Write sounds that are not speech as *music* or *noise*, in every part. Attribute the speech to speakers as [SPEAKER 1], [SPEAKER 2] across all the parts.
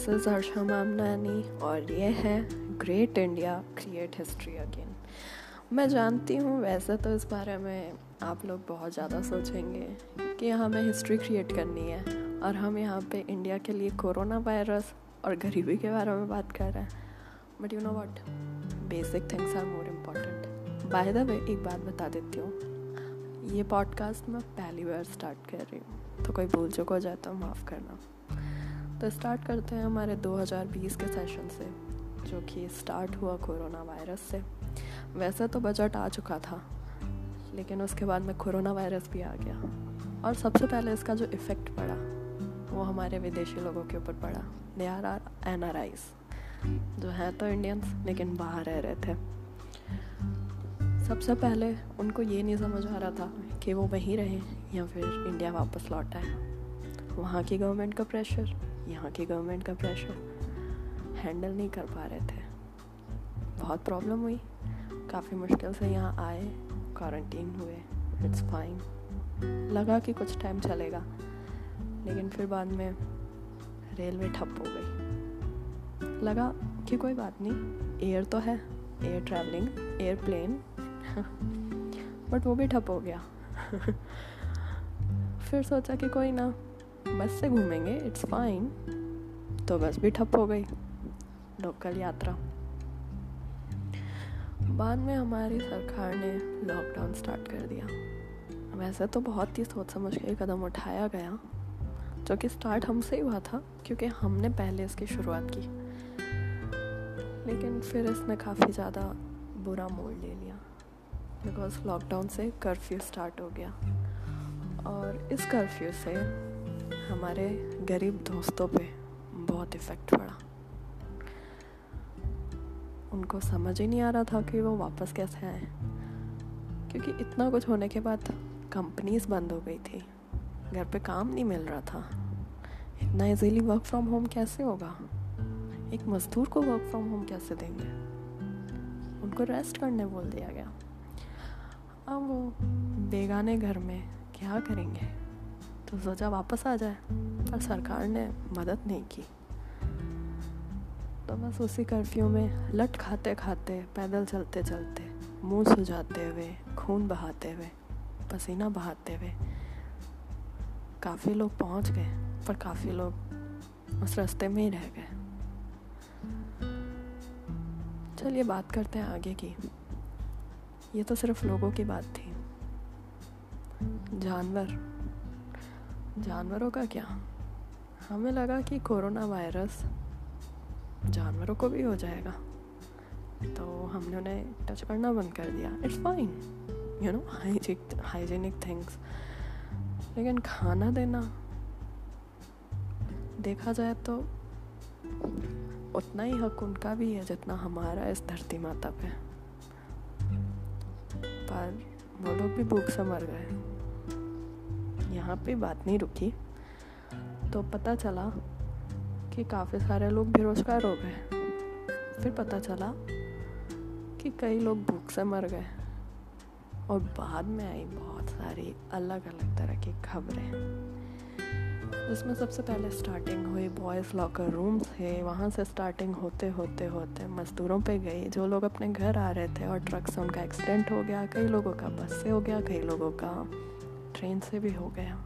[SPEAKER 1] This is Harsha Mamnani और ये है great India create history again मैं जानती हूँ, वैसे तो इस बारे में आप लोग बहुत ज़्यादा सोचेंगे कि हमें हिस्ट्री क्रिएट करनी है और हम यहाँ पे इंडिया के लिए कोरोना वायरस और गरीबी के बारे में बात कर रहे हैं. But you know what basic things are more important by the way एक बात बता देती हूँ. ये पॉडकास्ट मैं पहली बार स्टार्ट कर रही हूँ तो कोई भूल चुक हो जाए तो माफ़ करना. तो स्टार्ट करते हैं हमारे 2020 के सेशन से, जो कि स्टार्ट हुआ कोरोना वायरस से। वैसे तो बजट आ चुका था, लेकिन उसके बाद में कोरोना वायरस भी आ गया। और सबसे पहले इसका जो इफ़ेक्ट पड़ा, वो हमारे विदेशी लोगों के ऊपर पड़ा they are are NRIs जो हैं तो इंडियंस लेकिन बाहर रह रहे थे। सबसे पहले उनको ये नहीं समझ आ रहा था कि वो वहीं रहें या फिर इंडिया वापस लौट आए। वहाँ की गवर्नमेंट का प्रेशर यहाँ की गवर्नमेंट का प्रेशर हैंडल नहीं कर पा रहे थे। बहुत प्रॉब्लम हुई। काफ़ी मुश्किल से यहाँ आए क्वारंटीन हुए इट्स फाइन लगा कि कुछ टाइम चलेगा, लेकिन फिर बाद में रेलवे ठप हो गई। लगा कि कोई बात नहीं एयर तो है एयर ट्रैवलिंग एयरप्लेन बट वो भी ठप हो गया। *laughs* फिर सोचा कि कोई ना बस से घूमेंगे इट्स फाइन तो बस भी ठप हो गई लोकल यात्रा. बाद में हमारी सरकार ने लॉकडाउन स्टार्ट कर दिया. वैसे तो बहुत ही सोच समझ के कदम उठाया गया, जो कि स्टार्ट हमसे ही हुआ था, क्योंकि हमने पहले इसकी शुरुआत की. लेकिन फिर इसने काफ़ी ज़्यादा बुरा मोड़ ले लिया बिकॉज़ लॉकडाउन से कर्फ्यू स्टार्ट हो गया. और इस कर्फ्यू से हमारे गरीब दोस्तों पे बहुत इफ़ेक्ट पड़ा। उनको समझ ही नहीं आ रहा था कि वो वापस कैसे आए। क्योंकि इतना कुछ होने के बाद कंपनीज़ बंद हो गई थी। घर पे काम नहीं मिल रहा था। इतना इजीली वर्क फ्रॉम होम कैसे होगा? एक मजदूर को वर्क फ्रॉम होम कैसे देंगे? उनको रेस्ट करने बोल दिया गया। अब वो बेगाने घर में क्या करेंगे? तो सोचा वापस आ जाए। पर सरकार ने मदद नहीं की। तो बस उसी कर्फ्यू में लट खाते खाते, पैदल चलते चलते, मुँह सुझाते हुए, खून बहाते हुए, पसीना बहाते हुए, काफ़ी लोग पहुँच गए, पर काफ़ी लोग उस रास्ते में ही रह गए। चलिए बात करते हैं आगे की। ये तो सिर्फ़ लोगों की बात थी। जानवर। जानवरों का क्या? हमें लगा कि कोरोना वायरस जानवरों को भी हो जाएगा। तो हमने उन्हें टच करना बंद कर दिया। It's fine you know hygienic hygienic things लेकिन खाना देना, देखा जाए तो उतना ही हक उनका भी है जितना हमारा इस धरती माता पे। पर वो लोग भी भूख से मर गए। यहाँ पे बात नहीं रुकी। तो पता चला कि काफ़ी सारे लोग बेरोजगार हो गए। फिर पता चला कि कई लोग भूख से मर गए। और बाद में आई बहुत सारी अलग अलग तरह की खबरें। जिसमें सबसे पहले स्टार्टिंग हुई बॉयज़ लॉकर रूम से। वहाँ से स्टार्टिंग होते होते होते मज़दूरों पे गई। जो लोग अपने घर आ रहे थे और ट्रक से उनका एक्सीडेंट हो गया, कई लोगों का बस से हो गया, कई लोगों का ट्रेन से भी हो गया।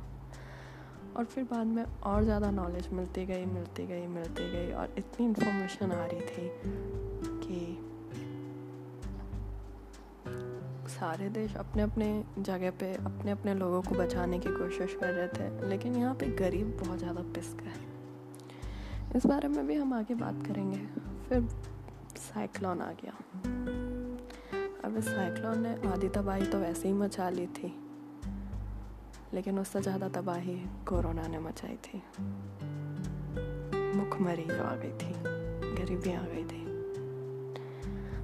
[SPEAKER 1] और फिर बाद में और ज़्यादा नॉलेज मिलती गई मिलती गई मिलती गई और इतनी इन्फॉर्मेशन आ रही थी कि सारे देश अपने अपने जगह पे अपने अपने लोगों को बचाने की कोशिश कर रहे थे। लेकिन यहाँ पे गरीब बहुत ज़्यादा पिस गए इस बारे में भी हम आगे बात करेंगे। फिर साइक्लोन आ गया। अब इस साइक्लोन ने आधी तबाही तो वैसे ही मचा ली थी। लेकिन उससे ज़्यादा तबाही कोरोना ने मचाई थी। मुखमरी जो आ गई थी, गरीबी आ गई थी।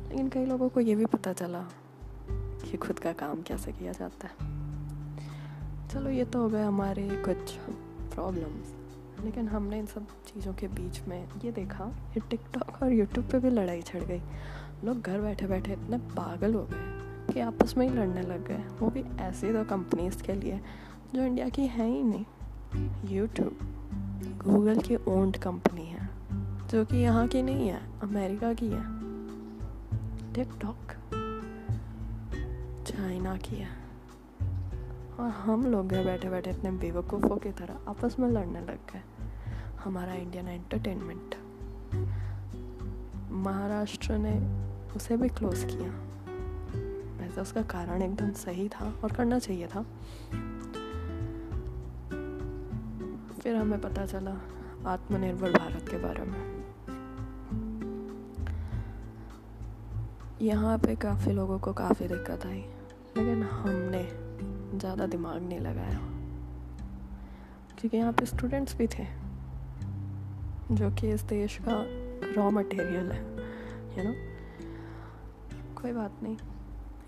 [SPEAKER 1] लेकिन कई लोगों को ये भी पता चला कि खुद का काम कैसे किया जाता है। चलो, ये तो हो गए हमारे कुछ प्रॉब्लम्स लेकिन हमने इन सब चीज़ों के बीच में ये देखा कि टिकटॉक और यूट्यूब पे भी लड़ाई छड़ गई। लोग घर बैठे बैठे इतने पागल हो गए कि आपस में ही लड़ने लग गए। वो भी ऐसी तो कंपनीज़ के लिए। जो इंडिया की है ही नहीं यूट्यूब गूगल की ओन्ड कंपनी है, जो कि यहाँ की नहीं है अमेरिका की है टिकटॉक चाइना की है। और हम लोग घर बैठे बैठे इतने बेवकूफ़ों की तरह आपस में लड़ने लग गए। हमारा इंडियन एंटरटेनमेंट महाराष्ट्र ने उसे भी क्लोज किया। वैसे उसका कारण एकदम सही था और करना चाहिए था। फिर हमें पता चला आत्मनिर्भर भारत के बारे में। यहाँ पे काफ़ी लोगों को काफ़ी दिक्कत आई, लेकिन हमने ज़्यादा दिमाग नहीं लगाया। क्योंकि यहाँ पे स्टूडेंट्स भी थे, जो कि इस देश का रॉ मटेरियल है यू नो कोई बात नहीं,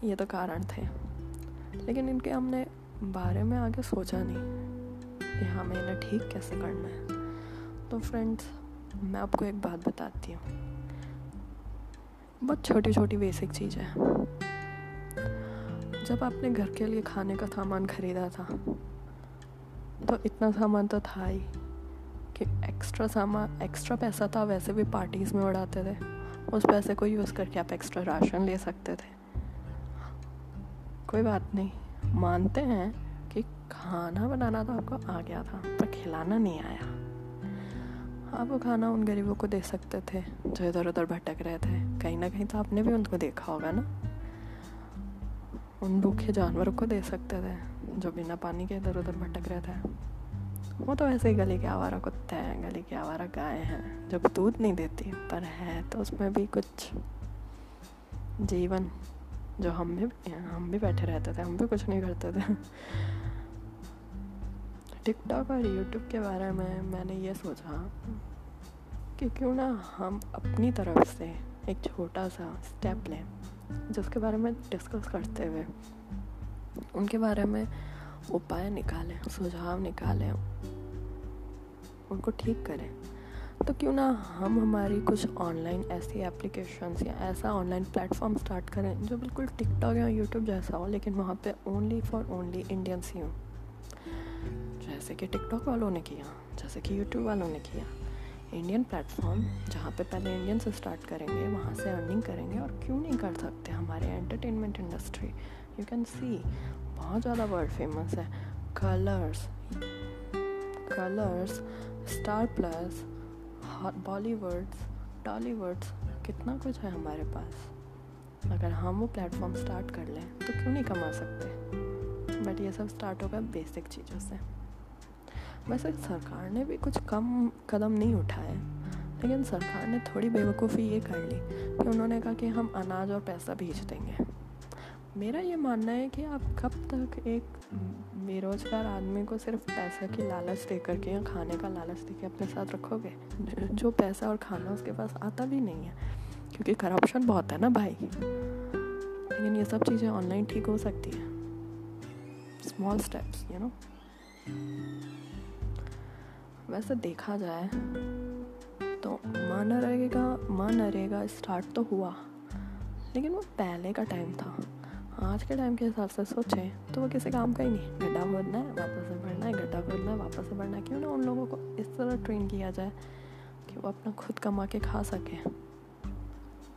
[SPEAKER 1] ये तो कारण थे। लेकिन इनके हमने बारे में आगे सोचा नहीं। कि हमें इन्हें ठीक कैसे करना है। तो फ्रेंड्स मैं आपको एक बात बताती हूँ। बहुत छोटी छोटी बेसिक चीज़ है। जब आपने घर के लिए खाने का सामान खरीदा था तो इतना सामान तो था ही कि एक्स्ट्रा सामान एक्स्ट्रा पैसा था वैसे भी पार्टीज़ में उड़ाते थे। उस पैसे को यूज़ करके आप एक्स्ट्रा राशन ले सकते थे। कोई बात नहीं, मानते हैं। खाना बनाना तो आपको आ गया था, पर खिलाना नहीं आया। आप वो खाना उन गरीबों को दे सकते थे, जो इधर उधर भटक रहे थे। कहीं ना कहीं तो आपने भी उनको देखा होगा ना। उन भूखे जानवरों को दे सकते थे, जो बिना पानी के इधर उधर भटक रहे थे। वो तो वैसे ही गली के आवारा कुत्ते हैं, गली के आवारा गाय हैं, जो दूध नहीं देती, पर है तो उसमें भी कुछ जीवन, जो हम भी हम भी बैठे रहते थे, हम भी कुछ नहीं करते थे। टिकटॉक और यूट्यूब के बारे में मैंने ये सोचा कि क्यों ना हम अपनी तरफ़ से एक छोटा सा स्टेप लें, जिसके बारे में डिस्कस करते हुए। उनके बारे में उपाय निकालें, सुझाव निकालें, उनको ठीक करें। तो क्यों ना हम हमारी कुछ ऑनलाइन ऐसी एप्लीकेशंस या ऐसा ऑनलाइन प्लेटफॉर्म स्टार्ट करें, जो बिल्कुल टिकटॉक या यूट्यूब जैसा हो, लेकिन वहाँ पे ओनली फॉर ओनली इंडियंस ही हो। जैसे कि टिकटॉक वालों ने किया, जैसे कि यूट्यूब वालों ने किया। इंडियन प्लेटफॉर्म जहाँ पे पहले इंडियन से स्टार्ट करेंगे, वहाँ से अर्निंग करेंगे और क्यों नहीं कर सकते हमारे entertainment industry you can see बहुत ज़्यादा वर्ल्ड फ़ेमस है। Colors Colors Star Plus Bollywoods Tollywoods कितना कुछ है हमारे पास। अगर हम वो प्लेटफॉर्म स्टार्ट कर लें तो क्यों नहीं कमा सकते? बट ये सब स्टार्ट होगा बेसिक चीज़ों से। वैसे सरकार ने भी कुछ कम कदम नहीं उठाए, लेकिन सरकार ने थोड़ी बेवकूफ़ी ये कर ली कि उन्होंने कहा कि हम अनाज और पैसा भेज देंगे। मेरा ये मानना है कि आप कब तक एक बेरोजगार आदमी को सिर्फ़ पैसा की लालच दे करके या खाने का लालच दे के अपने साथ रखोगे? जो पैसा और खाना उसके पास आता भी नहीं है, क्योंकि करप्शन बहुत है ना भाई। लेकिन ये सब चीज़ें ऑनलाइन ठीक हो सकती हैं। स्मॉल स्टेप्स यू नो वैसे देखा जाए तो माँ नरेगा माँ नरेगा स्टार्ट तो हुआ। लेकिन वो पहले का टाइम था। आज के टाइम के हिसाब से सोचें तो वो किसी काम का ही नहीं। गड्ढा खोदना है, वापस से भरना है, गड्ढा खोदना है, वापस से भरना है। क्यों ना उन लोगों को इस तरह ट्रेन किया जाए कि वो अपना खुद कमा के खा सकें।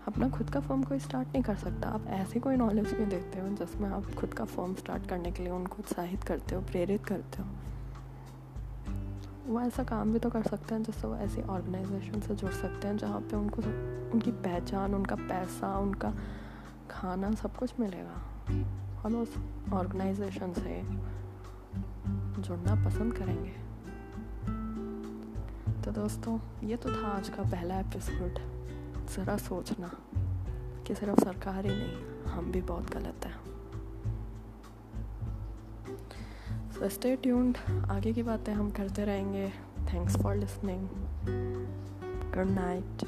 [SPEAKER 1] अपना खुद का फॉर्म कोई स्टार्ट नहीं कर सकता। आप ऐसी कोई नॉलेज भी देते हो जिसमें आप खुद का फॉर्म स्टार्ट करने के लिए उनको उत्साहित करते हो, प्रेरित करते हो। वो ऐसा काम भी तो कर सकते हैं जिससे वो ऐसी ऑर्गेनाइजेशन से जुड़ सकते हैं जहाँ पे उनको उनकी पहचान, उनका पैसा, उनका खाना सब कुछ मिलेगा। हम उस ऑर्गेनाइजेशन से जुड़ना पसंद करेंगे। तो दोस्तों, ये तो था आज का पहला एपिसोड ज़रा सोचना कि सिर्फ़ सरकार ही नहीं, हम भी बहुत गलत हैं। सो स्टे ट्यून्ड आगे की बातें हम करते रहेंगे. Thanks for listening good night